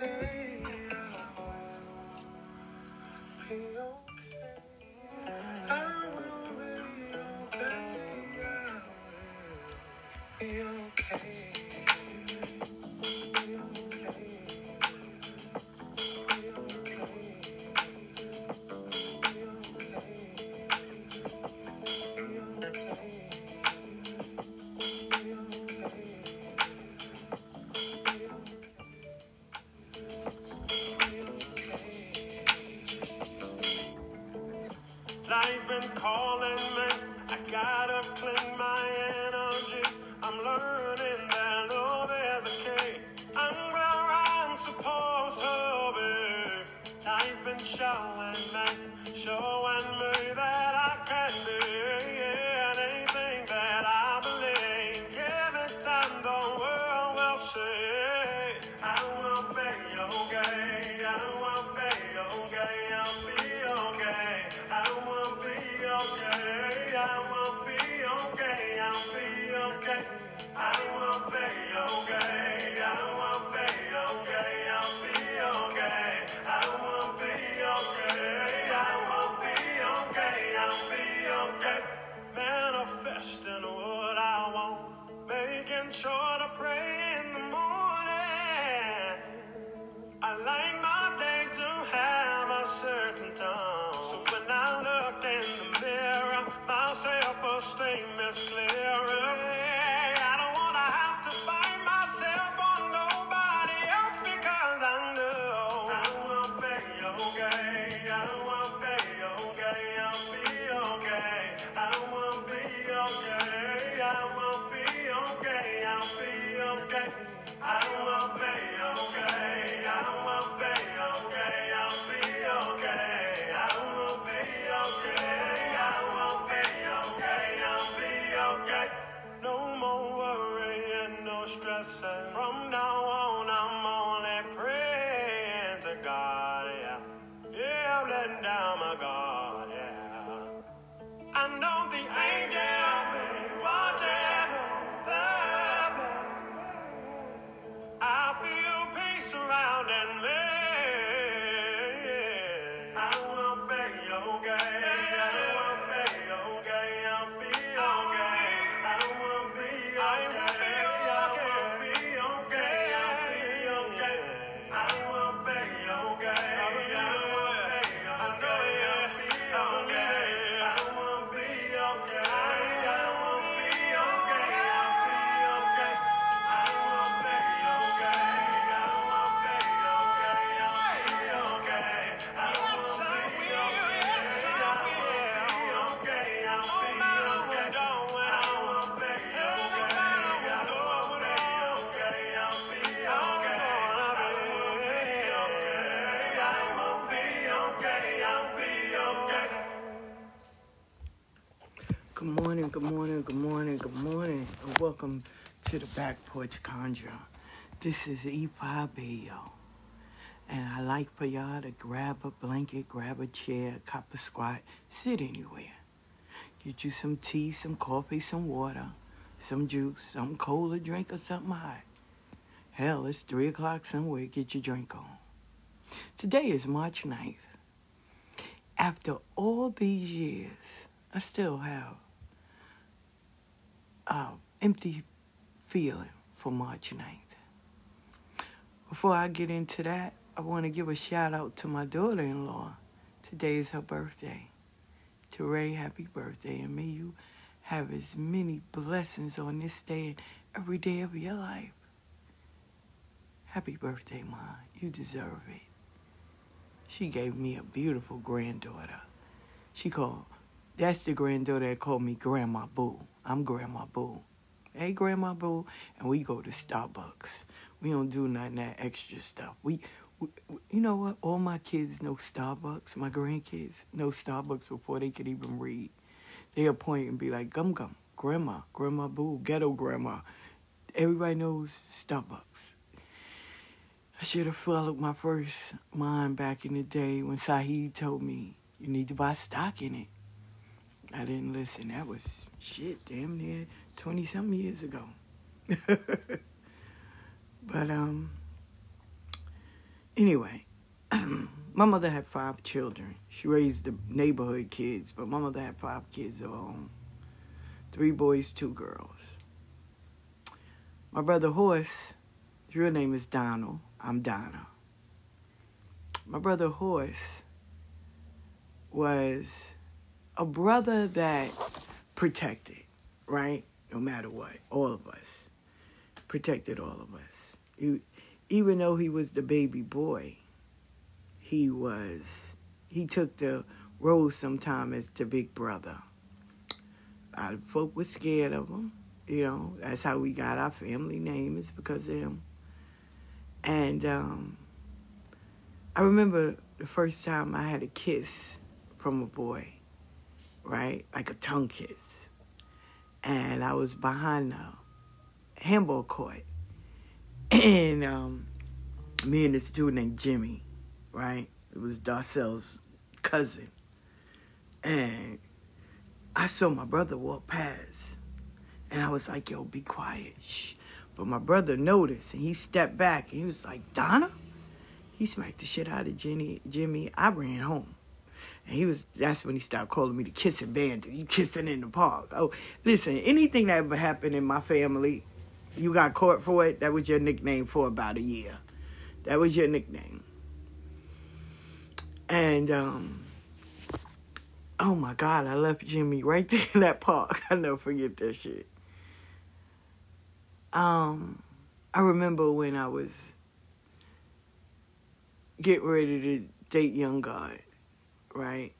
okay. Morning, good morning, good morning, and welcome to the Back Porch Conjure. This is E5 and I like for y'all to grab a blanket, grab a chair, cop a squat, sit anywhere. Get you some tea, some coffee, some water, some juice, some cold to drink, or something hot. Hell, it's 3 o'clock somewhere, get your drink on. Today is March 9th. After all these years, I still have uh, empty feeling for March 9th. Before I get into that, I want to give a shout out to my daughter in law. Today is her birthday. To Ray, happy birthday, and may you have as many blessings on this day and every day of your life. Happy birthday, Ma. You deserve it. She gave me a beautiful granddaughter. She called, that's the granddaughter that called me Grandma Boo. I'm Grandma Boo. Hey, Grandma Boo. And we go to Starbucks. We don't do none that extra stuff. We, we, we- you know what? All my kids know Starbucks. My grandkids know Starbucks before they could even read. They'll point and be like, Gum Gum, Grandma, Grandma Boo, Ghetto Grandma. Everybody knows Starbucks. I should have followed my first mind back in the day when Saheed told me you need to buy stock in it. I didn't listen. That was shit, damn near twenty something years ago. but um, anyway, my mother had five children. She raised the neighborhood kids, but my mother had five kids of her own. Three boys, two girls. My brother Horace, his real name is Donald. I'm Donna. My brother Horace was a brother that protected, right? No matter what, all of us protected all of us. He, even though he was the baby boy, he was he took the role sometime as the big brother. Uh, folk was scared of him. You know, that's how we got our family name is because of him. And um, I remember the first time I had a kiss from a boy, right? Like a tongue kiss. And I was behind the handball court. And um, me and this dude named Jimmy, right? It was Darcel's cousin. And I saw my brother walk past. And I was like, yo, be quiet. Shh. But my brother noticed and he stepped back and he was like, Donna? He smacked the shit out of Jenny, Jimmy. I ran home. And he was that's when he stopped calling me the kissing bandit. You kissing in the park. Oh, listen, anything that ever happened in my family, you got caught for it, that was your nickname for about a year. That was your nickname. And um oh my God, I left Jimmy right there in that park. I never forget that shit. Um, I remember when I was getting ready to date young God, right?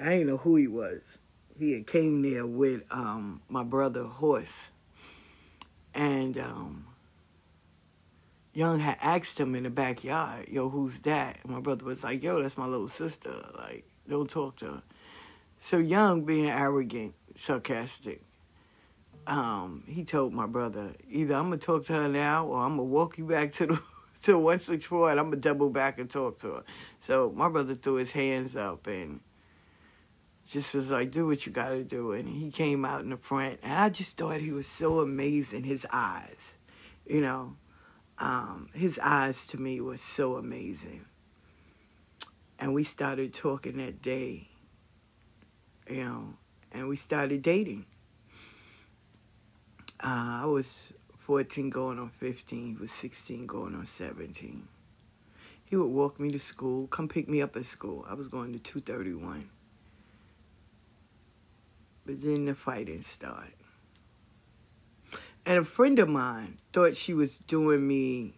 I didn't know who he was. He had came there with um, my brother Horse, and um, Young had asked him in the backyard, "Yo, who's that?" And my brother was like, "Yo, that's my little sister. Like, don't talk to her." So Young, being arrogant, sarcastic, um, he told my brother, either I'm gonna talk to her now or I'm gonna walk you back to the to one six four and I'm gonna double back and talk to her. So my brother threw his hands up and just was like, do what you gotta do. And he came out in the front and I just thought he was so amazing, his eyes. You know. Um, his eyes to me was so amazing. And we started talking that day, you know, and we started dating. Uh, I was 14 going on 15. He was 16 going on 17. He would walk me to school, come pick me up at school. I was going to 231. But then the fighting started. And a friend of mine thought she was doing me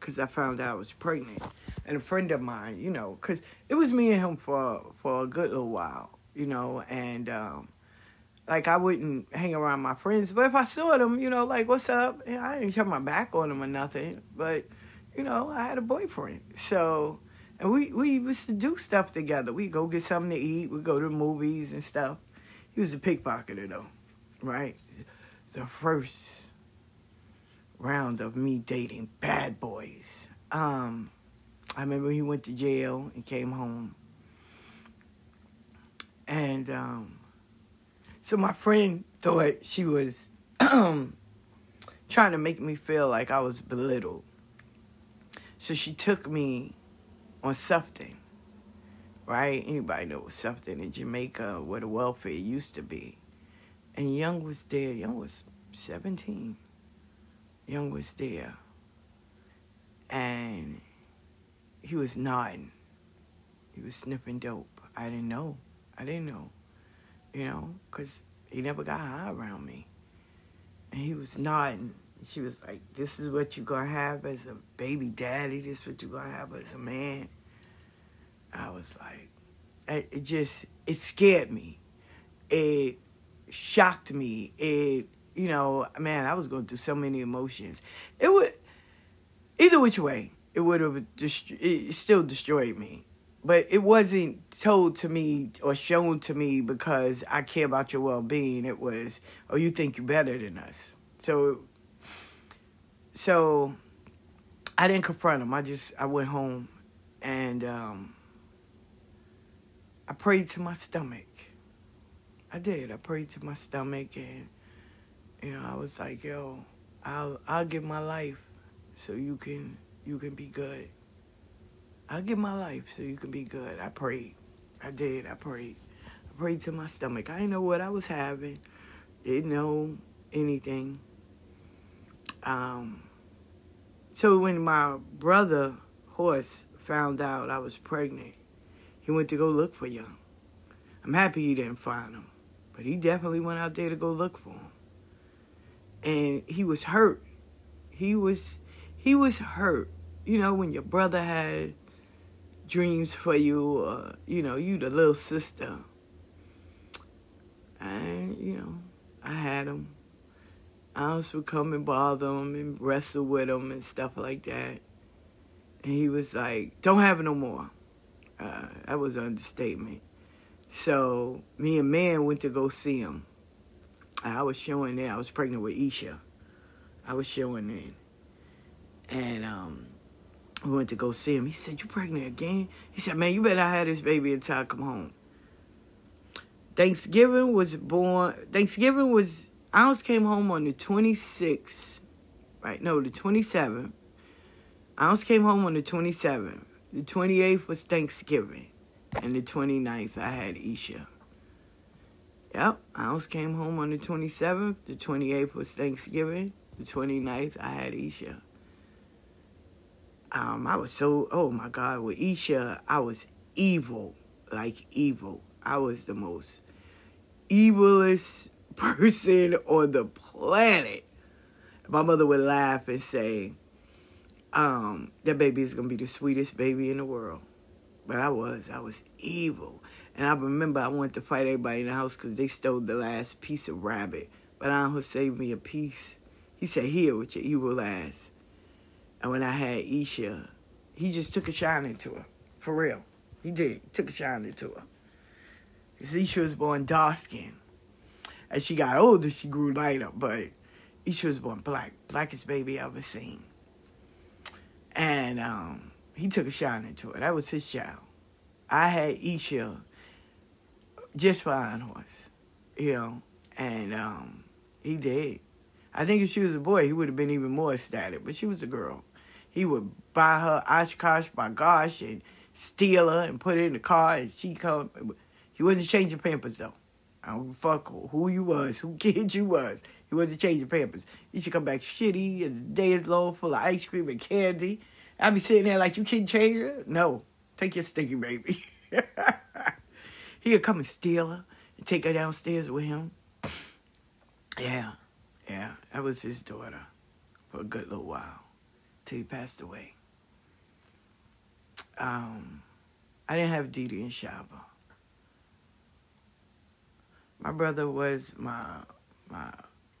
because I found out I was pregnant. And a friend of mine, you know, because it was me and him for for a good little while, you know, and um, like I wouldn't hang around my friends, but if I saw them, you know, like what's up? I didn't turn my back on them or nothing, but you know, I had a boyfriend, so and we we used to do stuff together. We go get something to eat. We go to movies and stuff. He was a pickpocketer though, right? The first round of me dating bad boys. Um, I remember he went to jail and came home. And um, so my friend thought she was um, trying to make me feel like I was belittled. So she took me on something, right? Anybody know something in Jamaica where the welfare used to be. And Young was there. Young was 17. Young was there. And he was nodding. He was sniffing dope. I didn't know. I didn't know. You know, because he never got high around me. And he was nodding. She was like, This is what you're going to have as a baby daddy. This is what you're going to have as a man. I was like, it, just, it scared me. It shocked me. It you know, man, I was going through so many emotions. It would, either which way, it would have dest- it still destroyed me. But it wasn't told to me or shown to me because I care about your well being. It was, oh, you think you're better than us. So, so I didn't confront him. I just, I went home and um, I prayed to my stomach. I did. I prayed to my stomach and you know, I was like, yo, I'll I'll give my life so you can you can be good. I'll give my life so you can be good. I prayed. I did. I prayed. I prayed to my stomach. I didn't know what I was having. Didn't know anything. Um, so when my brother Horse found out I was pregnant, he went to go look for Young. I'm happy he didn't find him, but he definitely went out there to go look for him. And he was hurt. He was he was hurt. You know, when your brother had dreams for you, or you know, you the little sister. And you know, I had him. I was would come and bother him and wrestle with him and stuff like that. And he was like, "Don't have it no more." Uh, that was an understatement. So me and Man went to go see him. I was showing there. I was pregnant with Isha. I was showing in. And um, we went to go see him. He said, You pregnant again? He said, Man, you better have this baby until I come home. Thanksgiving was born. Thanksgiving was. I was came home on the 26th. Right? No, the 27th. I was came home on the 27th. The 28th was Thanksgiving. And the 29th, I had Isha. Yep, I almost came home on the 27th. The 28th was Thanksgiving. The 29th, I had Isha. Um, I was so, oh my God, with Isha, I was evil, like evil. I was the most evilest person on the planet. My mother would laugh and say, um, that baby is going to be the sweetest baby in the world. But I was, I was evil. And I remember I wanted to fight everybody in the house because they stole the last piece of rabbit. But Uncle saved me a piece. He said, here with your evil ass. And when I had Isha, he just took a shine into her. For real. He did. He took a shine into her. Because Isha was born dark skinned. As she got older, she grew lighter. But Isha was born black. Blackest baby I ever seen. And um, he took a shine into her. That was his child. I had Isha just Iron Horse, you know, and um, he did. I think if she was a boy, he would have been even more ecstatic, but she was a girl. He would buy her OshKosh B'gosh and steal her and put her in the car and she come. He wasn't changing pampers though. I don't fuck who you was, who kid you was. He wasn't changing pampers. He should come back shitty as day is long, full of ice cream and candy. I'd be sitting there like, you can't change her? No. Take your stinky baby. He'd come and steal her and take her downstairs with him. Yeah, yeah, that was his daughter for a good little while till he passed away. Um, I didn't have Didi and Shaba. My brother was my my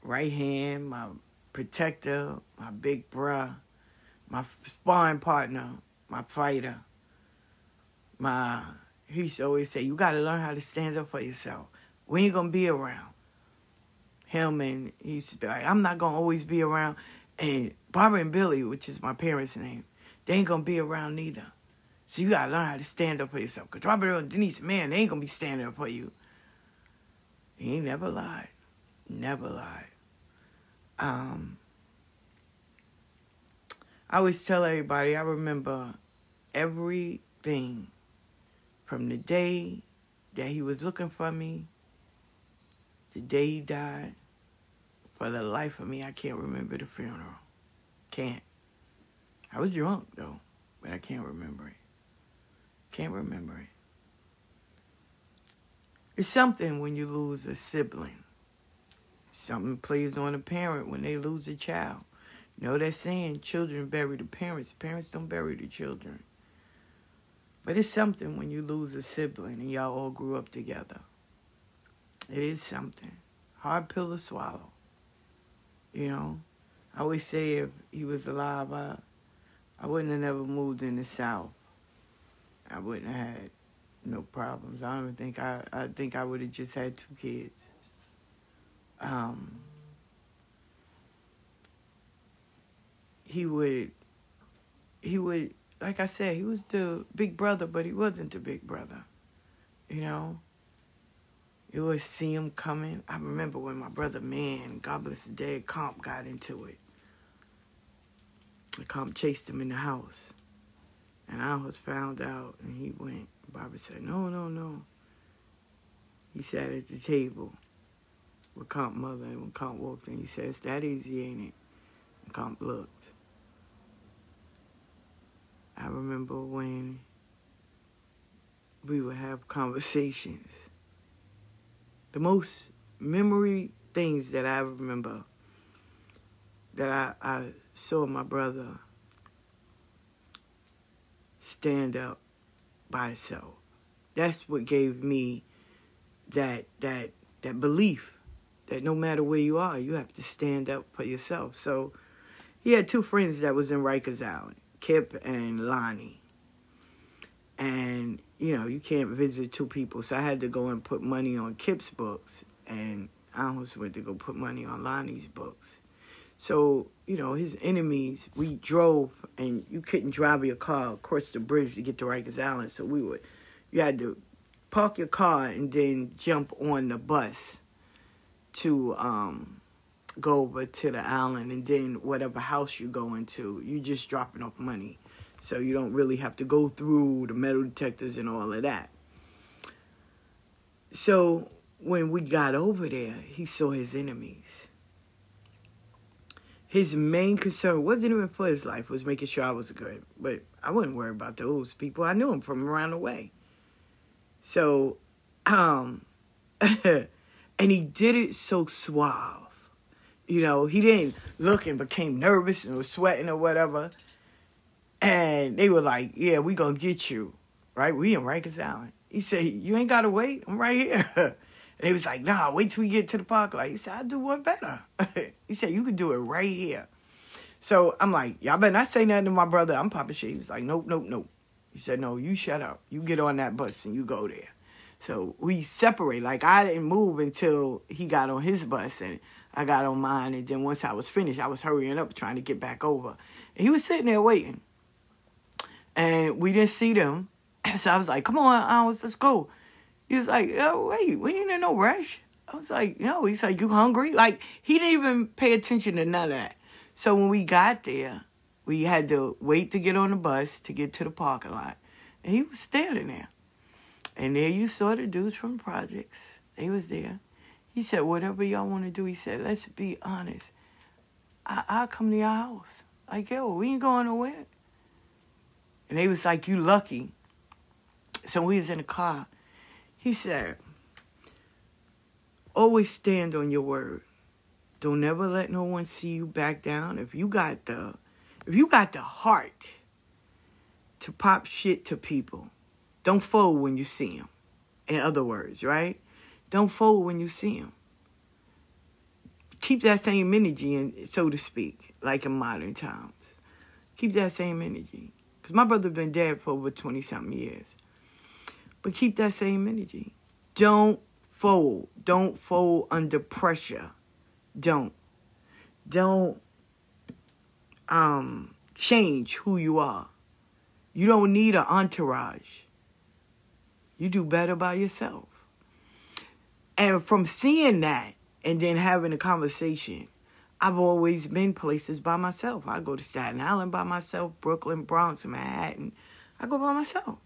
right hand, my protector, my big bruh, my sparring partner, my fighter, my he used to always say, you got to learn how to stand up for yourself. We ain't going to be around. Him and he used to be like, I'm not to always be around. And Barbara and Billy, which is my parents' name, they ain't to be around neither. So you got to learn how to stand up for yourself. Because Robert and Denise, man, they ain't to be standing up for you. He ain't never lied. Never lied. Um, I always tell everybody, I remember everything from the day that he was looking for me, the day he died, for the life of me, I can't remember the funeral. Can't. I was drunk though, but I can't remember it. Can't remember it. It's something when you lose a sibling. Something plays on a parent when they lose a child. You know that saying, children bury the parents, parents don't bury the children. But it's something when you lose a sibling and y'all all grew up together. It is something. Hard pill to swallow. You know? I always say if he was alive, I, I wouldn't have never moved in the South. I wouldn't have had no problems. I don't think I I think I would have just had two kids. Um he would he would like I said, he was the big brother, but he wasn't the big brother. You know? You always see him coming. I remember when my brother, man, God bless the dead, Comp got into it. The Comp chased him in the house. And I was found out, and he went. Barbara said, no, no, no. He sat at the table with Comp mother, and when Comp walked in, he says, that easy, ain't it? And Comp looked. I remember when we would have conversations. The most memory things that I remember that I, I saw my brother stand up by himself. That's what gave me that that that belief that no matter where you are, you have to stand up for yourself. So he had two friends that was in Rikers Island, Kip and Lonnie. And, you know, you can't visit two people. So I had to go and put money on Kip's books. And I almost went to go put money on Lonnie's books. So, you know, his enemies, we drove and you couldn't drive your car across the bridge to get to Rikers Island. So we would, you had to park your car and then jump on the bus to um, go over to the island. And then whatever house you go into, you're just dropping off money. So you don't really have to go through the metal detectors and all of that. So when we got over there, he saw his enemies. His main concern wasn't even for his life, was making sure I was good. But I wouldn't worry about those people. I knew him from around the way. So, um, and he did it so suave. You know, he didn't look and became nervous and was sweating or whatever. And they were like, yeah, we gonna get you, right? We in Rikers Island. He said, you ain't gotta wait. I'm right here. He was like, nah, wait till we get to the park. Like, he said, I'll do one better. he said, you can do it right here. So I'm like, y'all better not say nothing to my brother. I'm popping shit. He was like, nope, nope, nope. He said, no, you shut up. You get on that bus and you go there. So we separate. Like I didn't move until he got on his bus and I got on mine. And then once I was finished, I was hurrying up trying to get back over. And he was sitting there waiting. And we didn't see them. So I was like, come on, Alice, let's go. He was like, oh, wait, we ain't in no rush. I was like, no. He's like, you hungry? Like, he didn't even pay attention to none of that. So when we got there, we had to wait to get on the bus to get to the parking lot. And he was standing there. And there you saw the dudes from projects. They was there. He said, whatever y'all want to do, he said, let's be honest. I- I'll come to your house. Like, yo, we ain't going nowhere. And they was like, you lucky. So we was in the car. He said, always stand on your word. Don't ever let no one see you back down. If you got the if you got the heart to pop shit to people, don't fold when you see them. In other words, right? Don't fold when you see them. Keep that same energy, in, so to speak, like in modern times. Keep that same energy. Because my brother been dead for over 20 something years. But keep that same energy. Don't fold. Don't fold under pressure. Don't. Don't um change who you are. You don't need an entourage. You do better by yourself. And from seeing that and then having a conversation, I've always been places by myself. I go to Staten Island by myself, Brooklyn, Bronx, Manhattan. I go by myself.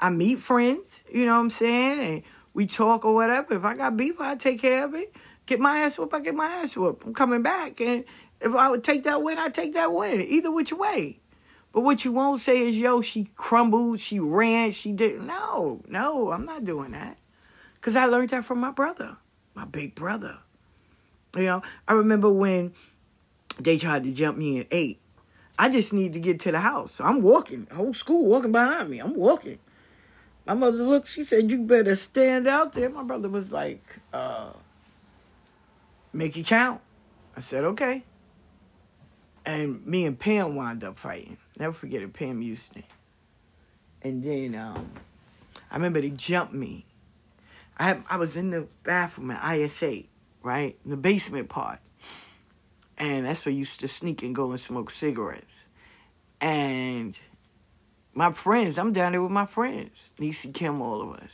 I meet friends, you know what I'm saying? And we talk or whatever. If I got beef, I take care of it. Get my ass whooped, I get my ass whooped. I'm coming back. And if I would take that win, I take that win. Either which way. But what you won't say is, yo, she crumbled, she ran, she did. No, no, I'm not doing that. Because I learned that from my brother, my big brother. You know, I remember when they tried to jump me in eight. I just need to get to the house. So I'm walking, whole school walking behind me. I'm walking. My mother looked, she said, You better stand out there. My brother was like, uh, Make it count. I said, Okay. And me and Pam wound up fighting. Never forget it, Pam Houston. And then um, I remember they jumped me. I, I was in the bathroom at ISA, right? In the basement part. And that's where I used to sneak and go and smoke cigarettes. And my friends, I'm down there with my friends, Niecy Kim, all of us.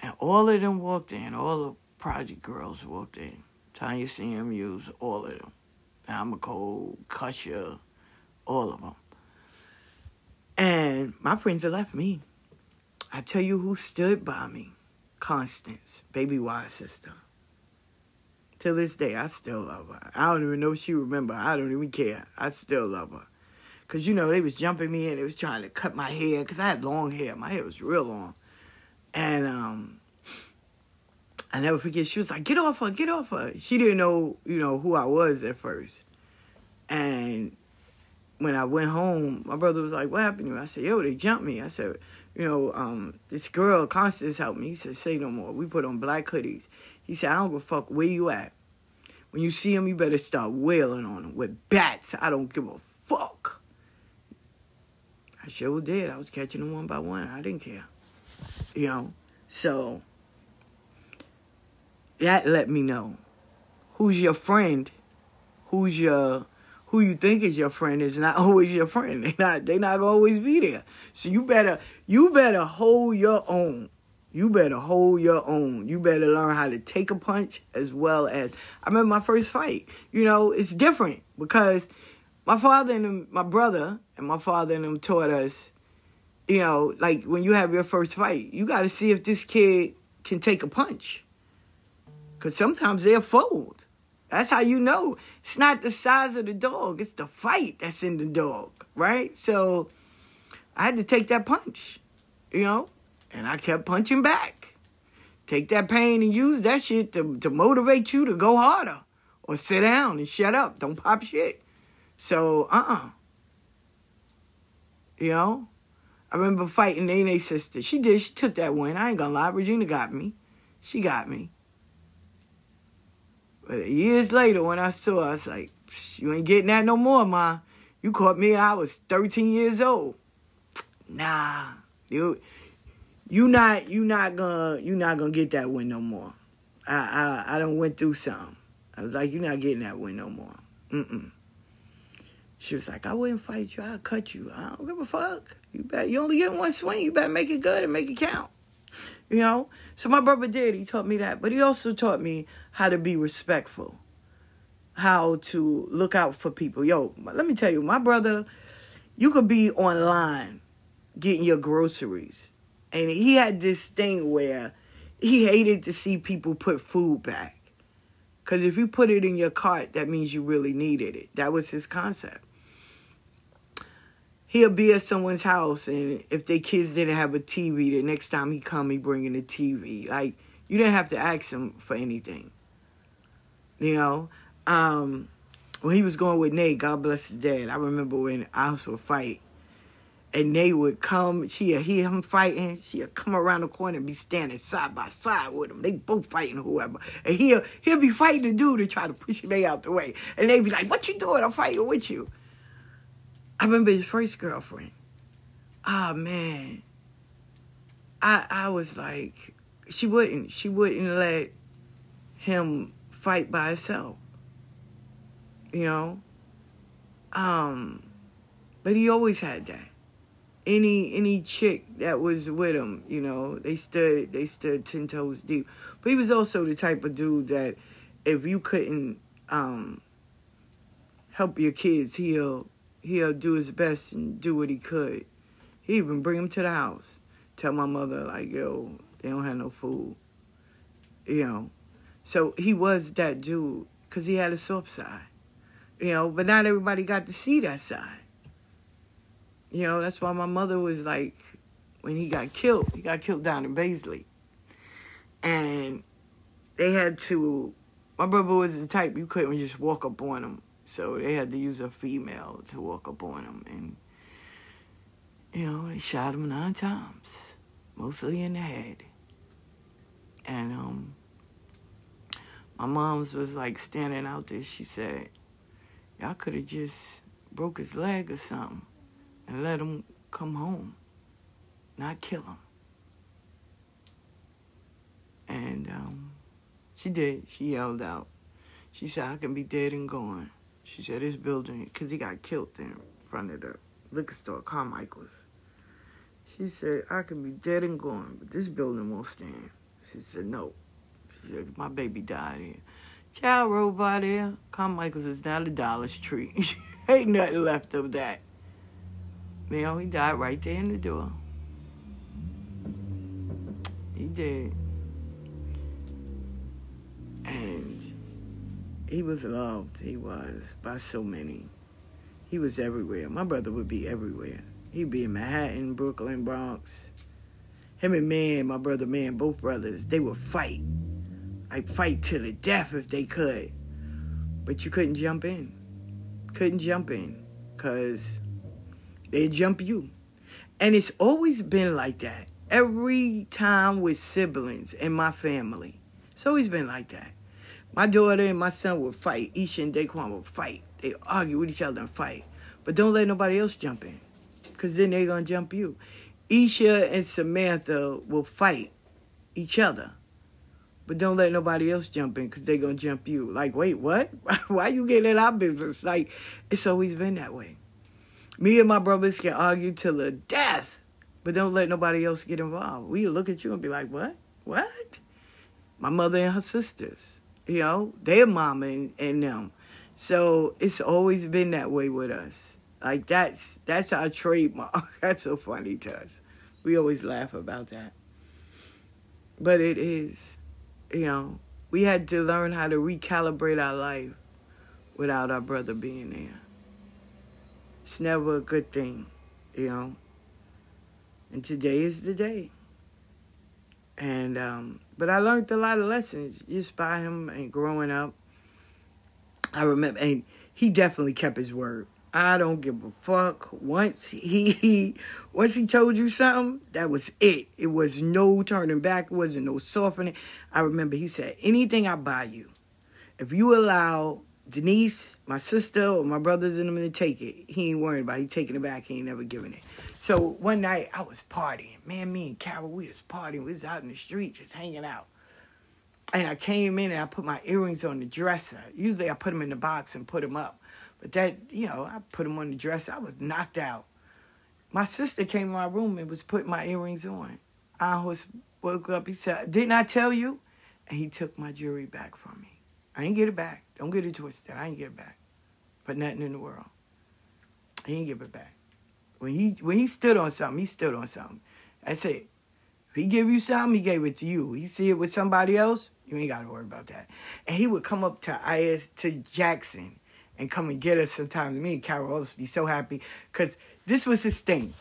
And all of them walked in, all the project girls walked in. Tanya CMUs, all of them. Amicole, Kusha, all of them. And my friends have left me. I tell you who stood by me. Constance, baby wise sister. To this day, I still love her. I don't even know if she remember. I don't even care. I still love her. Cause you know they was jumping me and They was trying to cut my hair. Cause I had long hair. My hair was real long. And um, I never forget. She was like, "Get off her! Get off her!" She didn't know, you know, who I was at first. And when I went home, my brother was like, "What happened to you?" I said, "Yo, they jumped me." I said, "You know, um, this girl Constance helped me." He said, "Say no more." We put on black hoodies. He said, "I don't give a fuck where you at. When you see him, you better start wailing on him with bats. I don't give a fuck." I sure did. I was catching them one by one. I didn't care, you know. So that let me know who's your friend, who's your who you think is your friend is not always your friend. They not they not always be there. So you better you better hold your own. You better hold your own. You better learn how to take a punch as well as I remember my first fight. You know, it's different because my father and my brother and my father and them taught us, you know, like when you have your first fight, you got to see if this kid can take a punch. Cause sometimes they'll fold. That's how you know. It's not the size of the dog, it's the fight that's in the dog, right? So I had to take that punch, you know, and I kept punching back. Take that pain and use that shit to, to motivate you to go harder or sit down and shut up. Don't pop shit. So, uh uh You know? I remember fighting Nene's sister. She did. She took that win. I ain't gonna lie. Regina got me. She got me. But years later, when I saw her, I was like, you ain't getting that no more, ma. You caught me I was 13 years old. Nah. You you not you not gonna you not gonna get that win no more. I I I don't went through some. I was like, you're not getting that win no more. Mm-mm. She was like, I wouldn't fight you. I'll cut you. I don't give a fuck. You bet you only get one swing. You better make it good and make it count. You know? So my brother did. He taught me that. But he also taught me how to be respectful, how to look out for people. Yo, let me tell you, my brother, you could be online getting your groceries. And he had this thing where he hated to see people put food back. Because if you put it in your cart, that means you really needed it. That was his concept he'll be at someone's house and if their kids didn't have a TV, the next time he come, he bringing a TV. Like you didn't have to ask him for anything. You know, um, when he was going with Nate, God bless his dad. I remember when Alice would fight, and Nate would come. She'd hear him fighting. She'd come around the corner and be standing side by side with him. They both fighting whoever, and he'll he'll be fighting the dude to try to push Nate out the way, and they be like, "What you doing? I'm fighting with you." I remember his first girlfriend. Ah oh, man. I I was like she wouldn't she wouldn't let him fight by himself. You know? Um but he always had that. Any any chick that was with him, you know, they stood they stood ten toes deep. But he was also the type of dude that if you couldn't um help your kids, he'll he'll do his best and do what he could. He even bring him to the house. Tell my mother, like, yo, they don't have no food. You know. So he was that dude because he had a soft side. You know, but not everybody got to see that side. You know, that's why my mother was like, when he got killed, he got killed down in Baisley. And they had to, my brother was the type you couldn't just walk up on him so they had to use a female to walk up on him. And, you know, they shot him nine times, mostly in the head. And um, my mom's was like standing out there. She said, y'all could have just broke his leg or something and let him come home, not kill him. And um, she did. She yelled out. She said, I can be dead and gone. She said this building, because he got killed in front of the liquor store, Carmichael's. She said, I can be dead and gone, but this building won't stand. She said, no. She said, my baby died here. Child rode by there. Carmichael's is not a Dollar Tree. Ain't nothing left of that. Know, he died right there in the door. He did. And he was loved, he was, by so many. He was everywhere. My brother would be everywhere. He'd be in Manhattan, Brooklyn, Bronx. Him and man, my brother man, both brothers, they would fight. Like fight to the death if they could. But you couldn't jump in. Couldn't jump in. Cause they'd jump you. And it's always been like that. Every time with siblings in my family. It's always been like that. My daughter and my son would fight. Isha and Daquan would fight. They argue with each other and fight. But don't let nobody else jump in. Because then they're going to jump you. Isha and Samantha will fight each other. But don't let nobody else jump in because they're going to jump you. Like, wait, what? Why you getting in our business? Like, it's always been that way. Me and my brothers can argue till the death, but don't let nobody else get involved. We look at you and be like, what? What? My mother and her sisters, you know, their mama and, and them. So it's always been that way with us. Like that's that's our trademark. That's so funny to us. We always laugh about that. But it is, you know, we had to learn how to recalibrate our life without our brother being there. It's never a good thing, you know. And today is the day. And um, but I learned a lot of lessons just by him and growing up. I remember, and he definitely kept his word. I don't give a fuck. Once he, he once he told you something, that was it. It was no turning back. It wasn't no softening. I remember he said, "Anything I buy you, if you allow Denise, my sister, or my brothers in them to take it, he ain't worried about. It. He taking it back. He ain't never giving it." So one night I was partying. Man, me and Carol, we was partying. We was out in the street just hanging out. And I came in and I put my earrings on the dresser. Usually I put them in the box and put them up. But that, you know, I put them on the dresser. I was knocked out. My sister came in my room and was putting my earrings on. I was woke up. He said, "Didn't I tell you?" And he took my jewelry back from me. I ain't get it back. Don't get it twisted. I ain't get it back. But nothing in the world. He ain't give it back. When he when he stood on something, he stood on something. I said, if he give you something, he gave it to you. He see it with somebody else, you ain't gotta worry about that. And he would come up to IS to Jackson and come and get us sometimes. Me and Carol always be so happy because this was his thing.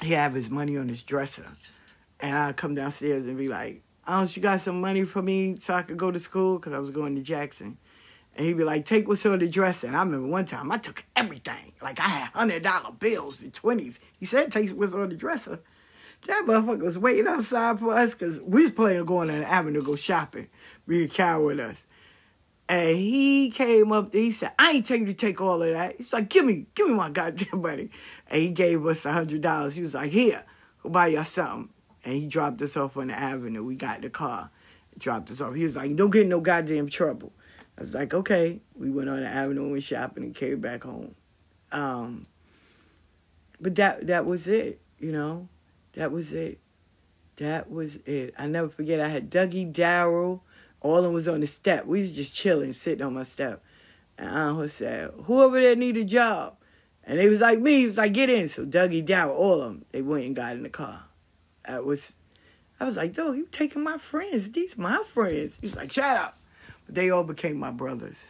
He have his money on his dresser, and I'd come downstairs and be like, "I don't you got some money for me so I could go to school?" Because I was going to Jackson. And he'd be like, take what's on the dresser. And I remember one time I took everything. Like I had hundred dollar bills and twenties. He said, take what's on the dresser. That motherfucker was waiting outside for us because we was planning on going to the avenue to go shopping. Me and Carol with us. And he came up he said, I ain't tell you to take all of that. He's like, give me, give me my goddamn money. And he gave us a hundred dollars. He was like, here, go buy y'all something. And he dropped us off on the avenue. We got the car, dropped us off. He was like, don't get in no goddamn trouble. I was like, okay. We went on the avenue, went shopping, and came back home. Um, but that that was it, you know. That was it. That was it. I never forget. I had Dougie Darrell. All of them was on the step. We was just chilling, sitting on my step. And I said, "Who over there need a job?" And they was like me. He was like, "Get in." So Dougie Darrell, all of them, they went and got in the car. I was, I was like, "Dog, you taking my friends? These my friends." He's like, "Shut up." They all became my brothers.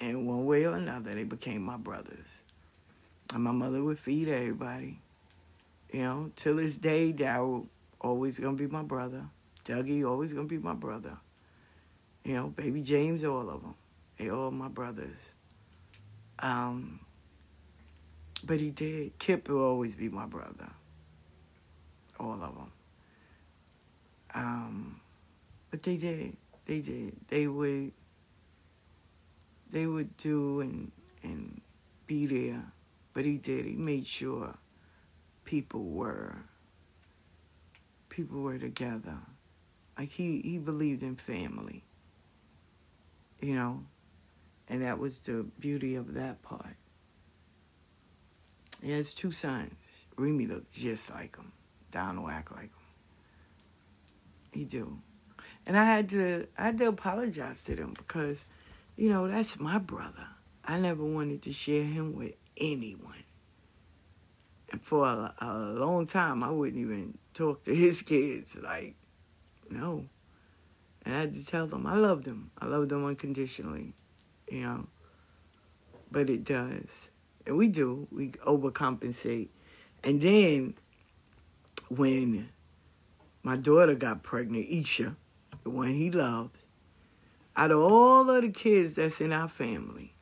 And one way or another, they became my brothers. And my mother would feed everybody. You know, till this day, Darrell always gonna be my brother. Dougie always gonna be my brother. You know, baby James, all of them. They all my brothers. Um, but he did. Kip will always be my brother. All of them. Um, but they did. They did. They would. They would do and and be there, but he did. He made sure people were. People were together. Like he he believed in family. You know, and that was the beauty of that part. He has two sons. Remy looked just like him. Donald act like him. He do. And I had to I had to apologize to them because, you know, that's my brother. I never wanted to share him with anyone. And for a, a long time, I wouldn't even talk to his kids. Like, no. And I had to tell them I loved them. I loved them unconditionally, you know. But it does. And we do. We overcompensate. And then when my daughter got pregnant, Isha, the one he loved, out of all of the kids that's in our family,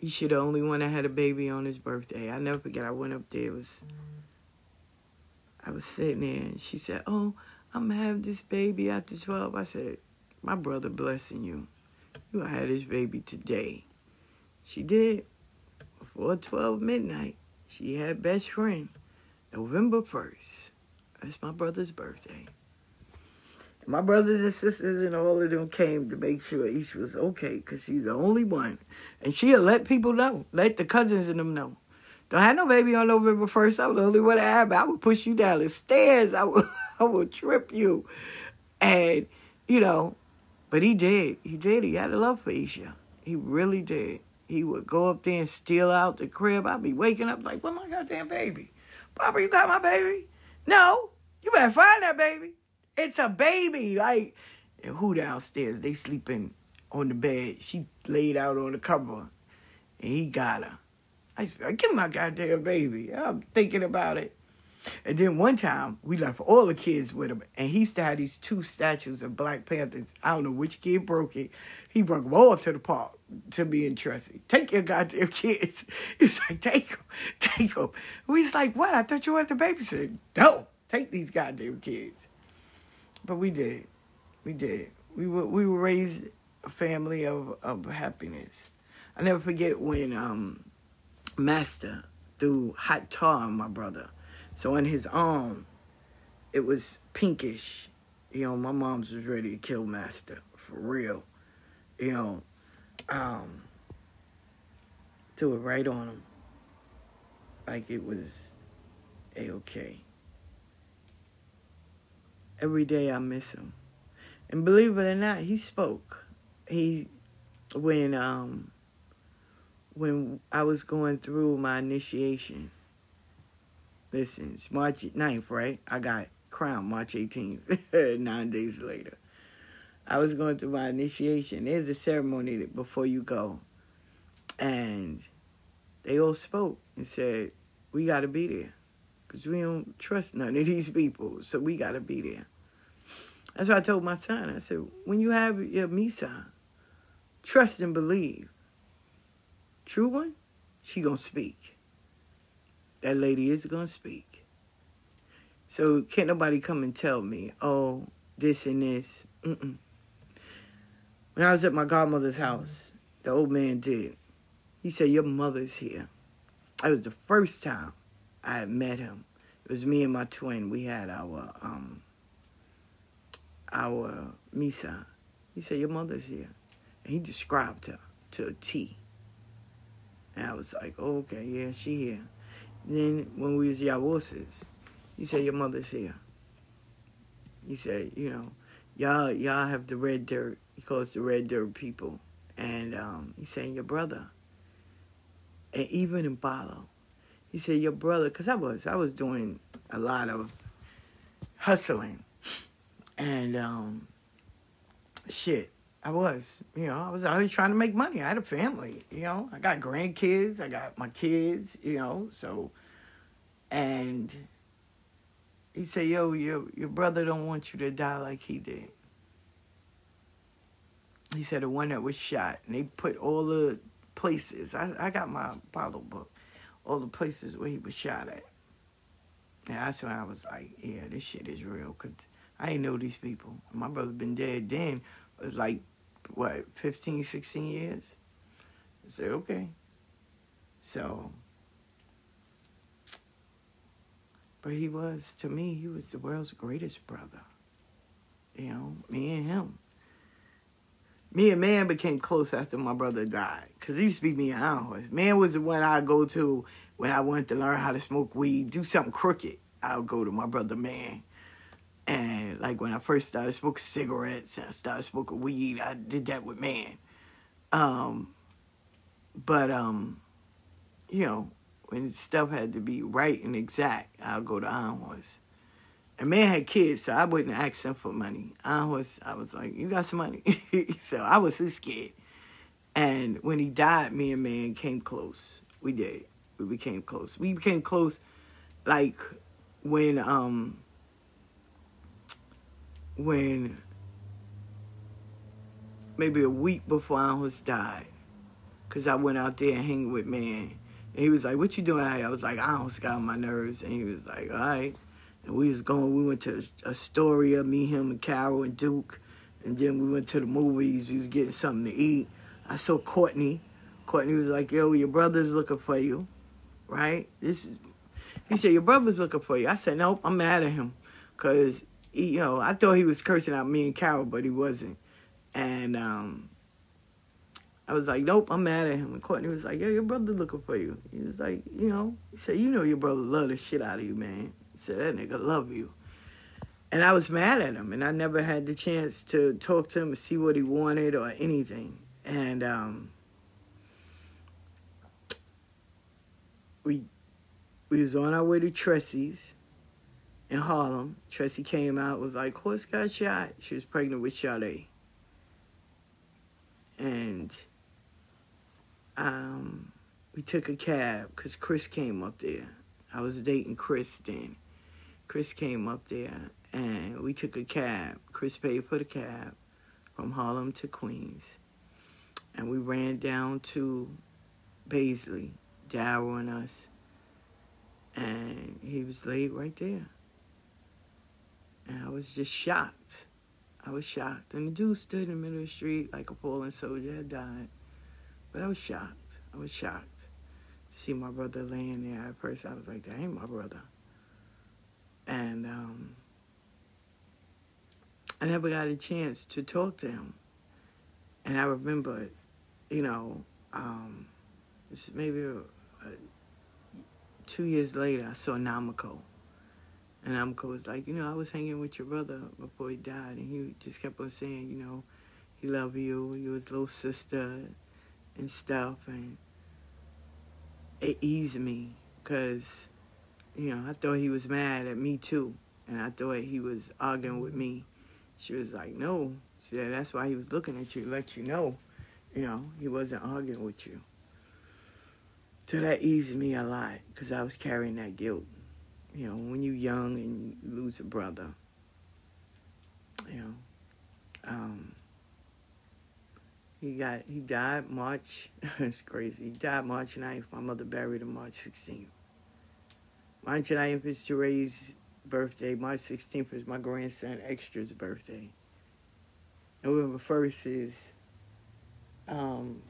Isha the only one that had a baby on his birthday. I never forget. I went up there. It was I was sitting there, and she said, "Oh, I'm gonna have this baby after 12." I said, "My brother blessing you. You gonna have this baby today." She did. Before 12 midnight, she had best friend. November 1st. That's my brother's birthday. My brothers and sisters and all of them came to make sure Ish was okay because she's the only one. And she'll let people know, let the cousins and them know. Don't have no baby on November 1st. I'm the only one that have I would push you down the stairs. I would, I would trip you. And, you know, but he did. He did. He had a love for Isha. He really did. He would go up there and steal out the crib. I'd be waking up like, where my goddamn baby? Papa, you got my baby? No. You better find that baby. It's a baby. Like, and who downstairs? They sleeping on the bed. She laid out on the cover, and he got her. I said, give my goddamn baby. I'm thinking about it. And then one time, we left all the kids with him, and he used to have these two statues of Black Panthers. I don't know which kid broke it. He broke them all to the park to be Tressie. Take your goddamn kids. He's like, take them, take them. We like, what? I thought you wanted to babysit. No, take these goddamn kids. But we did. We did. We were we were raised a family of, of happiness. I never forget when um, Master threw hot tar on my brother. So on his arm, it was pinkish. You know, my mom's was ready to kill Master for real. You know, um, threw it right on him, like it was a okay. Every day I miss him, and believe it or not, he spoke. He when um when I was going through my initiation. Listen, it's March 9th, right? I got crowned March 18th, nine days later. I was going through my initiation. There's a ceremony before you go. And they all spoke and said, we got to be there. Because we don't trust none of these people. So we got to be there. That's what I told my son. I said, when you have your Misa, trust and believe. True one, she to speak. That lady is to speak. So can't nobody come and tell me, oh, this and this. Mm-mm. When I was at my godmother's house, the old man did. He said, Your mother's here. That was the first time I had met him. It was me and my twin. We had our um our Misa. He said, Your mother's here. And he described her to a T. And I was like, oh, okay, yeah, she here. And then when we was Yawosas, he said, Your mother's here. He said, you know, y'all y'all have the red dirt. He calls the red dirt people. And um, he's saying your brother. And even in Balo, he said your brother, because I was I was doing a lot of hustling, and um, shit, I was, you know, I was here trying to make money. I had a family, you know, I got grandkids, I got my kids, you know, so, and he said, yo, your your brother don't want you to die like he did. He said the one that was shot, and they put all the places. I, I got my Bible book, all the places where he was shot at. And that's when I was like, yeah, this shit is real, cause I ain't know these people. My brother been dead then, was like, what, 15, 16 years? I said, okay. So, but he was, to me, he was the world's greatest brother. You know, me and him. Me and Man became close after my brother died. Because he used to be me and Iron Man was the one I'd go to when I wanted to learn how to smoke weed, do something crooked. I would go to my brother Man. And like when I first started smoking cigarettes I started smoking weed, I did that with Man. Um, but um, you know, when stuff had to be right and exact, I'll go to Iron Horse. And man had kids, so I wouldn't ask him for money. Iron Horse, I was like, you got some money? so I was his kid. And when he died, me and man came close. We did. We became close. We became close like when um when maybe a week before I was died. Cause I went out there and hang with man. And he was like, What you doing? I was like, I almost got on my nerves. And he was like, All right. And we was going, we went to Astoria, me, him, and Carol and Duke. And then we went to the movies. We was getting something to eat. I saw Courtney. Courtney was like, yo, your brother's looking for you. Right? This he said, Your brother's looking for you. I said, Nope, I'm mad at him. Cause he, you know, I thought he was cursing out me and Carol, but he wasn't. And um I was like, Nope, I'm mad at him. And Courtney was like, Yeah, your brother looking for you. He was like, you know, he said, You know your brother love the shit out of you, man. He said, That nigga love you. And I was mad at him and I never had the chance to talk to him and see what he wanted or anything. And um we we was on our way to Tressy's in Harlem. Tressy came out, was like, horse got shot. She was pregnant with Sade. And um, we took a cab because Chris came up there. I was dating Chris then. Chris came up there and we took a cab. Chris paid for the cab from Harlem to Queens. And we ran down to Baisley, Daryl and us and he was laid right there. And I was just shocked. I was shocked. And the dude stood in the middle of the street like a fallen soldier had died. But I was shocked. I was shocked to see my brother laying there. At first, I was like, that ain't my brother. And um, I never got a chance to talk to him. And I remember, you know, um, maybe a two years later, I saw Namiko. And Namiko was like, you know, I was hanging with your brother before he died. And he just kept on saying, you know, he loved you. You was little sister and stuff. And it eased me because, you know, I thought he was mad at me too. And I thought he was arguing with me. She was like, no. She said, that's why he was looking at you, let you know, you know, he wasn't arguing with you. So that eased me a lot because I was carrying that guilt. You know, when you're young and you lose a brother, you know, um, he got he died March. it's crazy. He died March 9th. My mother buried him March 16th. March 9th is Jeray's birthday. March 16th is my grandson Extra's birthday. November 1st is um,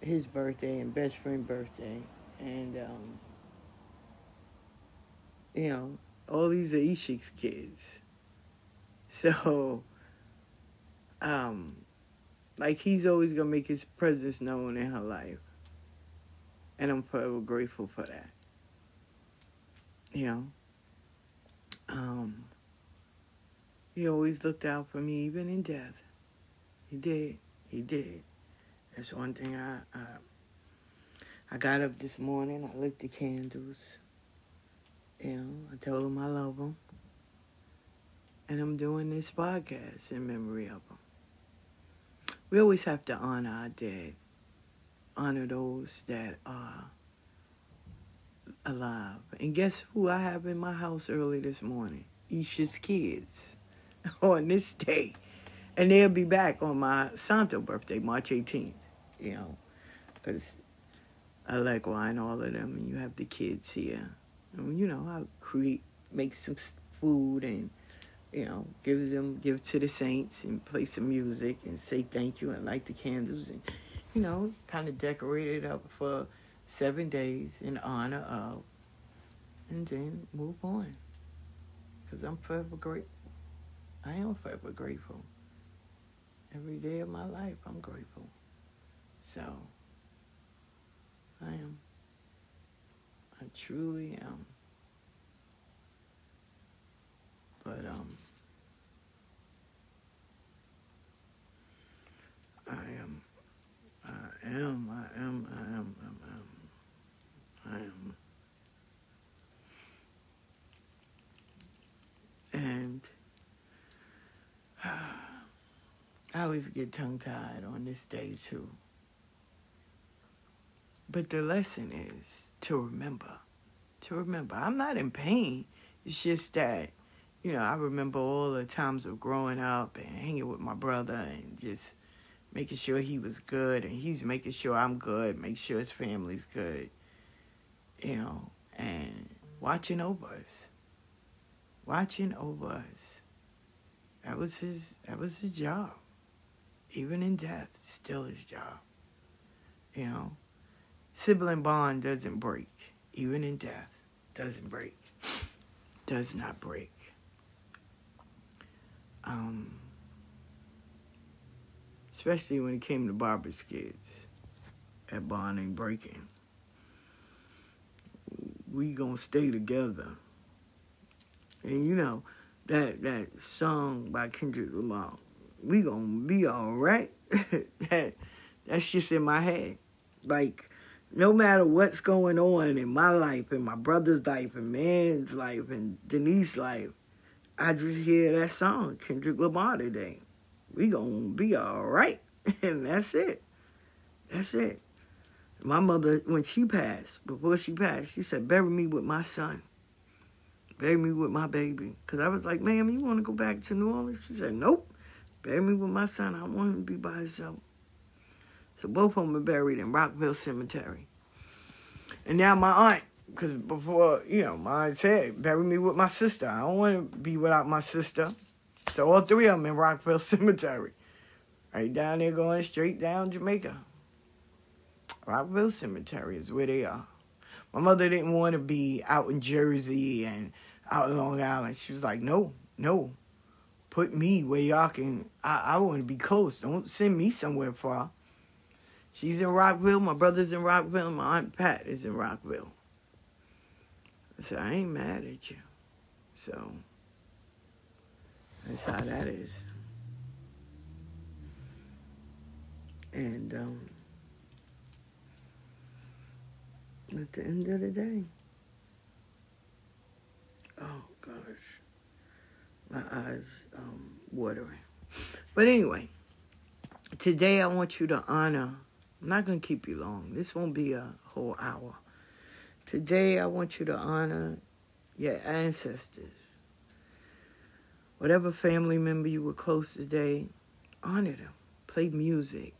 his birthday and best friend birthday, and um, you know, all these are Ishik's kids. So, um, like he's always gonna make his presence known in her life, and I'm forever grateful for that. You know, um, he always looked out for me even in death. He did. He did. That's one thing I, I I got up this morning. I lit the candles. You know, I told them I love them. And I'm doing this podcast in memory of them. We always have to honor our dead, honor those that are alive. And guess who I have in my house early this morning? Isha's kids on this day. And they'll be back on my Santo birthday, March 18th you know, because I like wine, all of them, and you have the kids here. You know, I create, make some food and, you know, give them, give to the saints and play some music and say thank you and light the candles and, you know, kind of decorate it up for seven days in honor of, and then move on. Because I'm forever grateful. I am forever grateful. Every day of my life, I'm grateful. So, I am. I truly am. But, um, I am, I am, I am, I am, I am, I am. And uh, I always get tongue tied on this day, too. But the lesson is to remember. To remember. I'm not in pain. It's just that, you know, I remember all the times of growing up and hanging with my brother and just making sure he was good and he's making sure I'm good, make sure his family's good. You know, and watching over us. Watching over us. That was his that was his job. Even in death, still his job. You know. Sibling bond doesn't break. Even in death. Doesn't break. Does not break. Um especially when it came to Barbara's kids. That bond ain't breaking. We gonna stay together. And you know, that that song by Kendrick Lamar, we gonna be all right. that that's just in my head. Like, no matter what's going on in my life, in my brother's life, in man's life, and Denise's life, I just hear that song, Kendrick Lamar today. We gonna be all right. and that's it. That's it. My mother, when she passed, before she passed, she said, bury me with my son. Bury me with my baby. Because I was like, ma'am, you want to go back to New Orleans? She said, nope. Bury me with my son. I want him to be by himself. So both of them are buried in Rockville Cemetery. And now my aunt, because before, you know, my aunt said, bury me with my sister. I don't want to be without my sister. So all three of them in Rockville Cemetery. Right down there going straight down Jamaica. Rockville Cemetery is where they are. My mother didn't want to be out in Jersey and out in Long Island. She was like, no, no. Put me where y'all can. I, I want to be close. Don't send me somewhere far. She's in Rockville. My brother's in Rockville. My Aunt Pat is in Rockville. Said, I ain't mad at you. So that's how that is. And um, at the end of the day, oh gosh, my eyes um, watering. But anyway, today I want you to honor. I'm not gonna keep you long. This won't be a whole hour. Today I want you to honor your ancestors. Whatever family member you were close to today, honor them. Play music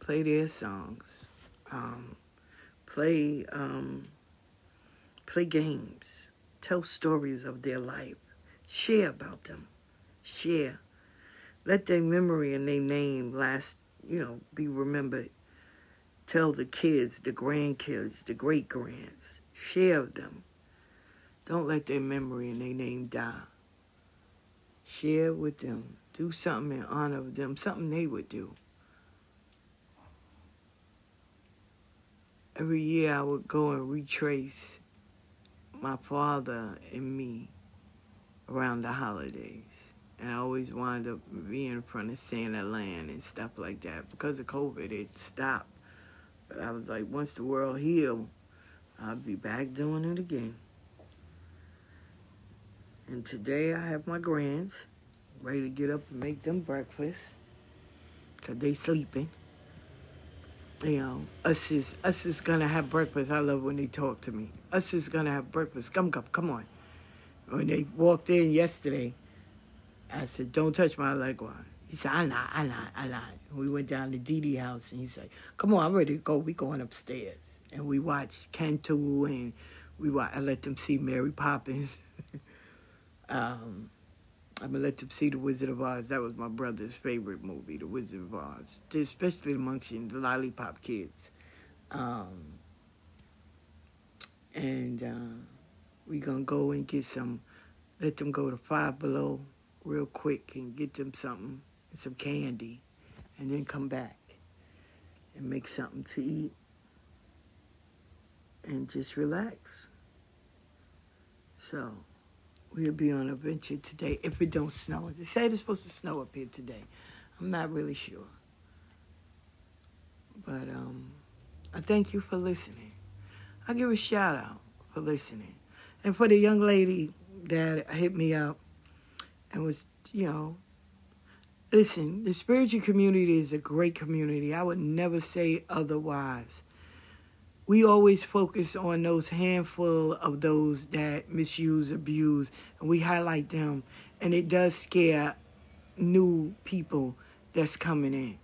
play their songs, um, play um, play games, tell stories of their life, share about them, share. Let their memory and their name last, you know, be remembered. Tell the kids, the grandkids, the great grands, share them. Don't let their memory and their name die. Share with them. Do something in honor of them, something they would do. every year I would go and retrace my father and me around the holidays. And I always wind up being in front of Santa Land and stuff like that. Because of COVID, it stopped. But I was like, once the world healed, I'll be back doing it again. And today I have my grands ready to get up and make them breakfast. Because they sleeping you um, know, us is us is gonna have breakfast. I love when they talk to me. Us is gonna have breakfast. Come, come, come on. When they walked in yesterday, I said, "Don't touch my leg one." He said, "I not, I not, I not." We went down to Dee Dee house, and he said, "Come on, I'm ready to go. We going upstairs." And we watched Cantu, and we watch, I let them see Mary Poppins. um, I'm gonna let them see The Wizard of Oz. That was my brother's favorite movie, The Wizard of Oz, especially amongst the Lollipop Kids. Um, and uh, we gonna go and get some. Let them go to Five Below real quick and get them something, some candy, and then come back and make something to eat and just relax. So. We'll be on a venture today if it don't snow. They say it's supposed to snow up here today. I'm not really sure. But um, I thank you for listening. I give a shout out for listening. And for the young lady that hit me up and was, you know, Listen, the spiritual community is a great community. I would never say otherwise. We always focus on those handful of those that misuse, abuse, and we highlight them. And it does scare new people that's coming in.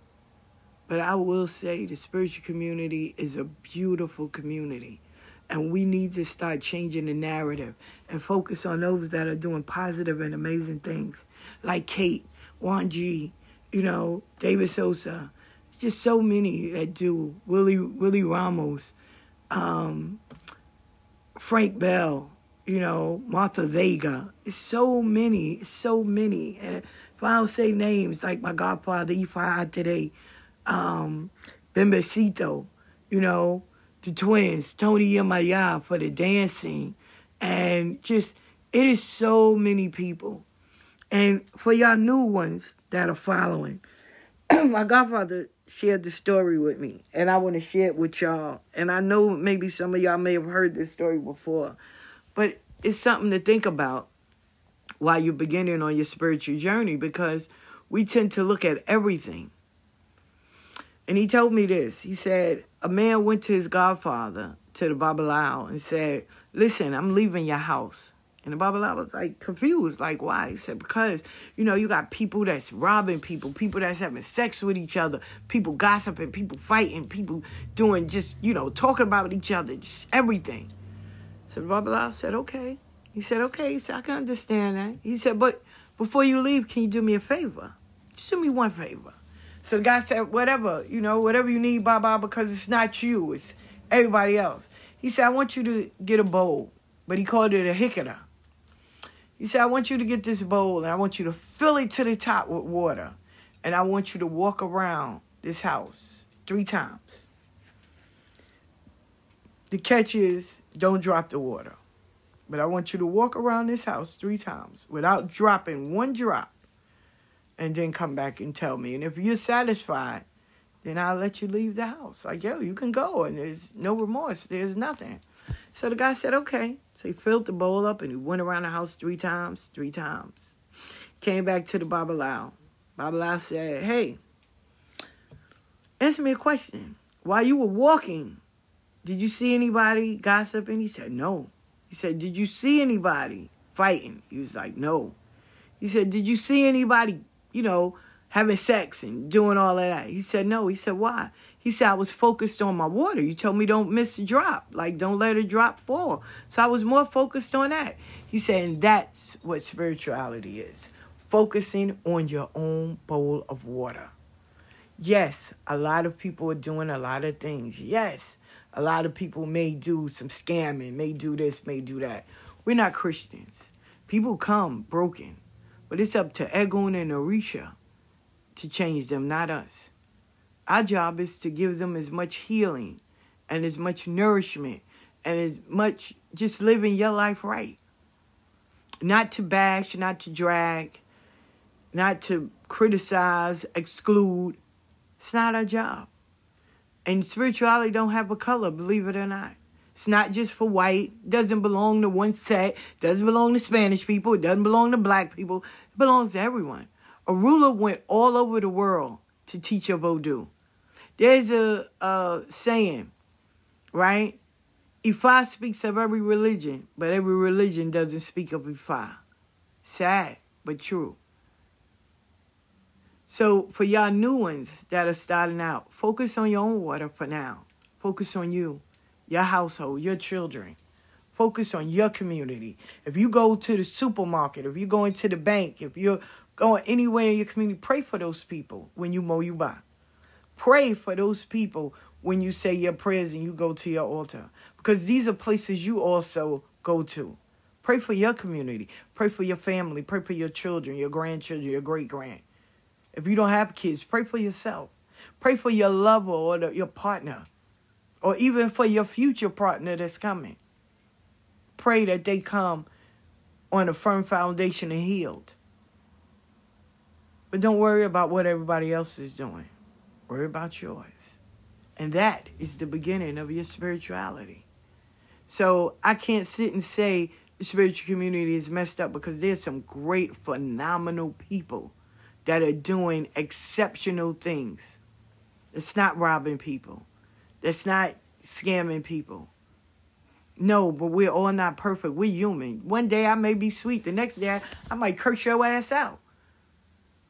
But I will say the spiritual community is a beautiful community. And we need to start changing the narrative and focus on those that are doing positive and amazing things, like Kate, Juan G, you know, David Sosa. Just so many that do. Willie Willie Ramos, um, Frank Bell, you know, Martha Vega. It's so many, it's so many. And if I don't say names like my godfather Ifa today, um, Bembecito, you know, the twins, Tony and Maya for the dancing, and just it is so many people. And for y'all new ones that are following, my godfather shared the story with me, and I want to share it with y'all. And I know maybe some of y'all may have heard this story before, but it's something to think about while you're beginning on your spiritual journey because we tend to look at everything. And he told me this. He said, a man went to his godfather, to the Babalawo, and said, Listen, I'm leaving your house. And the Babalawo was like confused, like, why? He said, Because, you know, you got people that's robbing people, people that's having sex with each other, people gossiping, people fighting, people doing just, you know, talking about each other, just everything. So the Babalawo said, Okay. He said, Okay, he said, I can understand that. He said, But before you leave, can you do me a favor? Just do me one favor. So the guy said, whatever, you know, whatever you need, Baba, because it's not you, it's everybody else. He said, I want you to get a bowl, but he called it a jícara. He said, I want you to get this bowl and I want you to fill it to the top with water. And I want you to walk around this house three times. The catch is don't drop the water. But I want you to walk around this house three times without dropping one drop and then come back and tell me. And if you're satisfied, then I'll let you leave the house. Like, yo, you can go, and there's no remorse. There's nothing. So the guy said, okay. So he filled the bowl up and he went around the house three times, three times. Came back to the Babalawo. Babalawo said, hey, answer me a question. While you were walking, did you see anybody gossiping? He said, no. He said, did you see anybody fighting? He was like, no. He said, did you see anybody you know, having sex and doing all of that. He said, no. He said, why? He said, I was focused on my water. You told me don't miss a drop. Like, don't let a drop fall. So I was more focused on that. He said, and that's what spirituality is focusing on your own bowl of water. Yes, a lot of people are doing a lot of things. Yes, a lot of people may do some scamming, may do this, may do that. We're not Christians. People come broken. But it's up to Egun and Orisha to change them, not us. Our job is to give them as much healing and as much nourishment and as much just living your life right. Not to bash, not to drag, not to criticize, exclude. It's not our job. And spirituality don't have a color, believe it or not. It's not just for white. Doesn't belong to one set. Doesn't belong to Spanish people. It doesn't belong to black people. It belongs to everyone. Orula went all over the world to teach of Vodou. There's a, a saying, right? Ifa speaks of every religion, but every religion doesn't speak of Ifa. Sad, but true. So for y'all new ones that are starting out, focus on your own water for now. Focus on you your household, your children. Focus on your community. If you go to the supermarket, if you go into the bank, if you're going anywhere in your community, pray for those people when you mow you by. Pray for those people when you say your prayers and you go to your altar. Because these are places you also go to. Pray for your community. Pray for your family. Pray for your children, your grandchildren, your great grand. If you don't have kids, pray for yourself. Pray for your lover or the, your partner or even for your future partner that's coming. Pray that they come on a firm foundation and healed. But don't worry about what everybody else is doing. Worry about yours. And that is the beginning of your spirituality. So I can't sit and say the spiritual community is messed up because there's some great, phenomenal people that are doing exceptional things. It's not robbing people. That's not scamming people. No, but we're all not perfect. We're human. One day I may be sweet. The next day I, I might curse your ass out.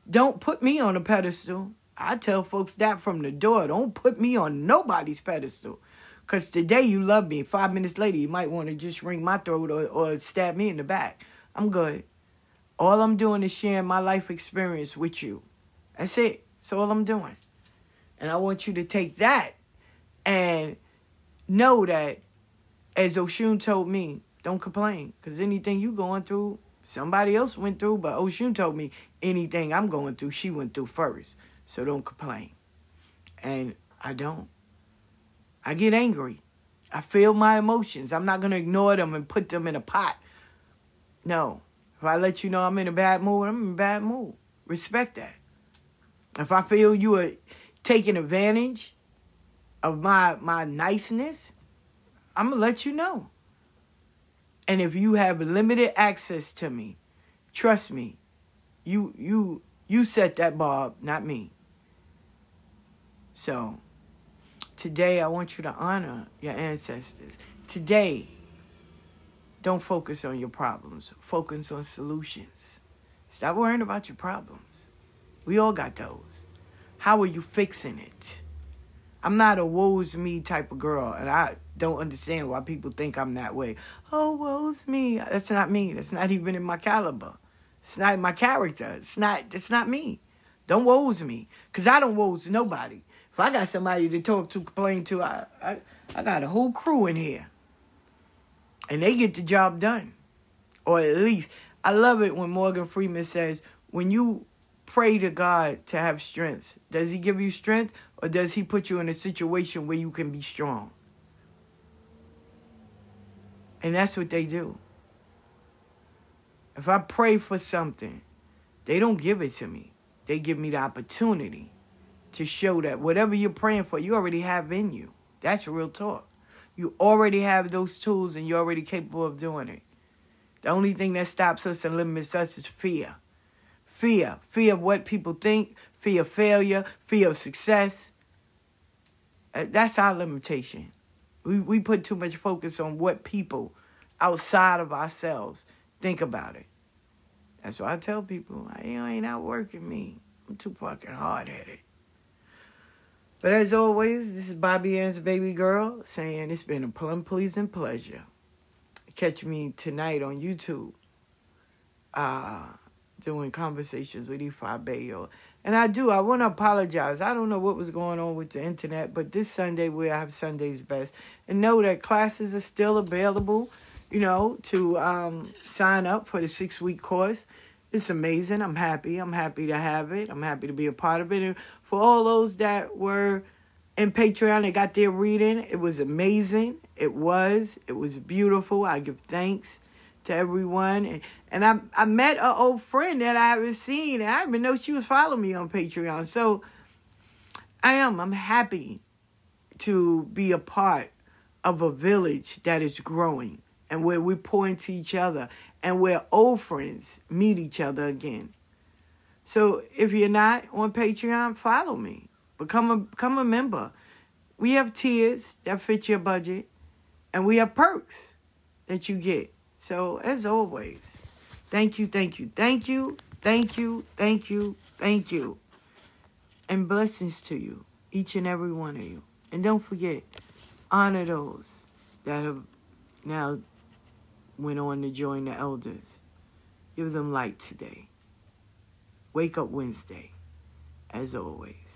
Don't put me on a pedestal. I tell folks that from the door. Don't put me on nobody's pedestal. Because today you love me. Five minutes later, you might want to just wring my throat or, or stab me in the back. I'm good. All I'm doing is sharing my life experience with you. That's it. That's all I'm doing. And I want you to take that and know that, as Oshun told me, don't complain. Because anything you going through, somebody else went through. But Oshun told me anything I'm going through, she went through first. So don't complain. And I don't. I get angry. I feel my emotions. I'm not going to ignore them and put them in a pot. No. If I let you know I'm in a bad mood, I'm in a bad mood. Respect that. If I feel you are taking advantage of my my niceness, I'm gonna let you know. And if you have limited access to me, trust me, you you you set that bar up, not me. So today I want you to honor your ancestors. Today, don't focus on your problems. Focus on solutions. Stop worrying about your problems. We all got those. How are you fixing it? I'm not a woe's me type of girl, and I don't understand why people think I'm that way. Oh, woe's me. That's not me. That's not even in my caliber. It's not my character. It's not. It's not me. Don't woe's me, cause I don't woe's nobody. If I got somebody to talk to, complain to, I, I, I got a whole crew in here, and they get the job done, or at least I love it when Morgan Freeman says, "When you pray to God to have strength, does He give you strength, or does He put you in a situation where you can be strong?" And that's what they do. If I pray for something, they don't give it to me. They give me the opportunity to show that whatever you're praying for, you already have in you. That's real talk. You already have those tools and you're already capable of doing it. The only thing that stops us and limits us is fear. Fear. Fear of what people think, fear of failure, fear of success. Uh, that's our limitation. We, we put too much focus on what people outside of ourselves think about it. That's why I tell people, you ain't outworking me. I'm too fucking hard headed. But as always, this is Bobby Ann's baby girl saying it's been a plum pleasing pleasure. Catch me tonight on YouTube, uh, doing conversations with Ifa Bayo. And I do, I want to apologize. I don't know what was going on with the internet, but this Sunday we have Sunday's best. And know that classes are still available, you know, to um, sign up for the six week course. It's amazing. I'm happy. I'm happy to have it. I'm happy to be a part of it. And for all those that were in Patreon and got their reading, it was amazing. It was. It was beautiful. I give thanks to everyone. And, and I I met an old friend that I haven't seen. I didn't even know she was following me on Patreon. So I am. I'm happy to be a part of a village that is growing and where we pour into each other and where old friends meet each other again. So if you're not on Patreon, follow me. Become a become a member. We have tiers that fit your budget, and we have perks that you get. So as always, thank you, thank you, thank you, thank you, thank you, thank you, and blessings to you, each and every one of you. And don't forget, honor those that have now went on to join the elders. Give them light today. Wake up Wednesday, as always.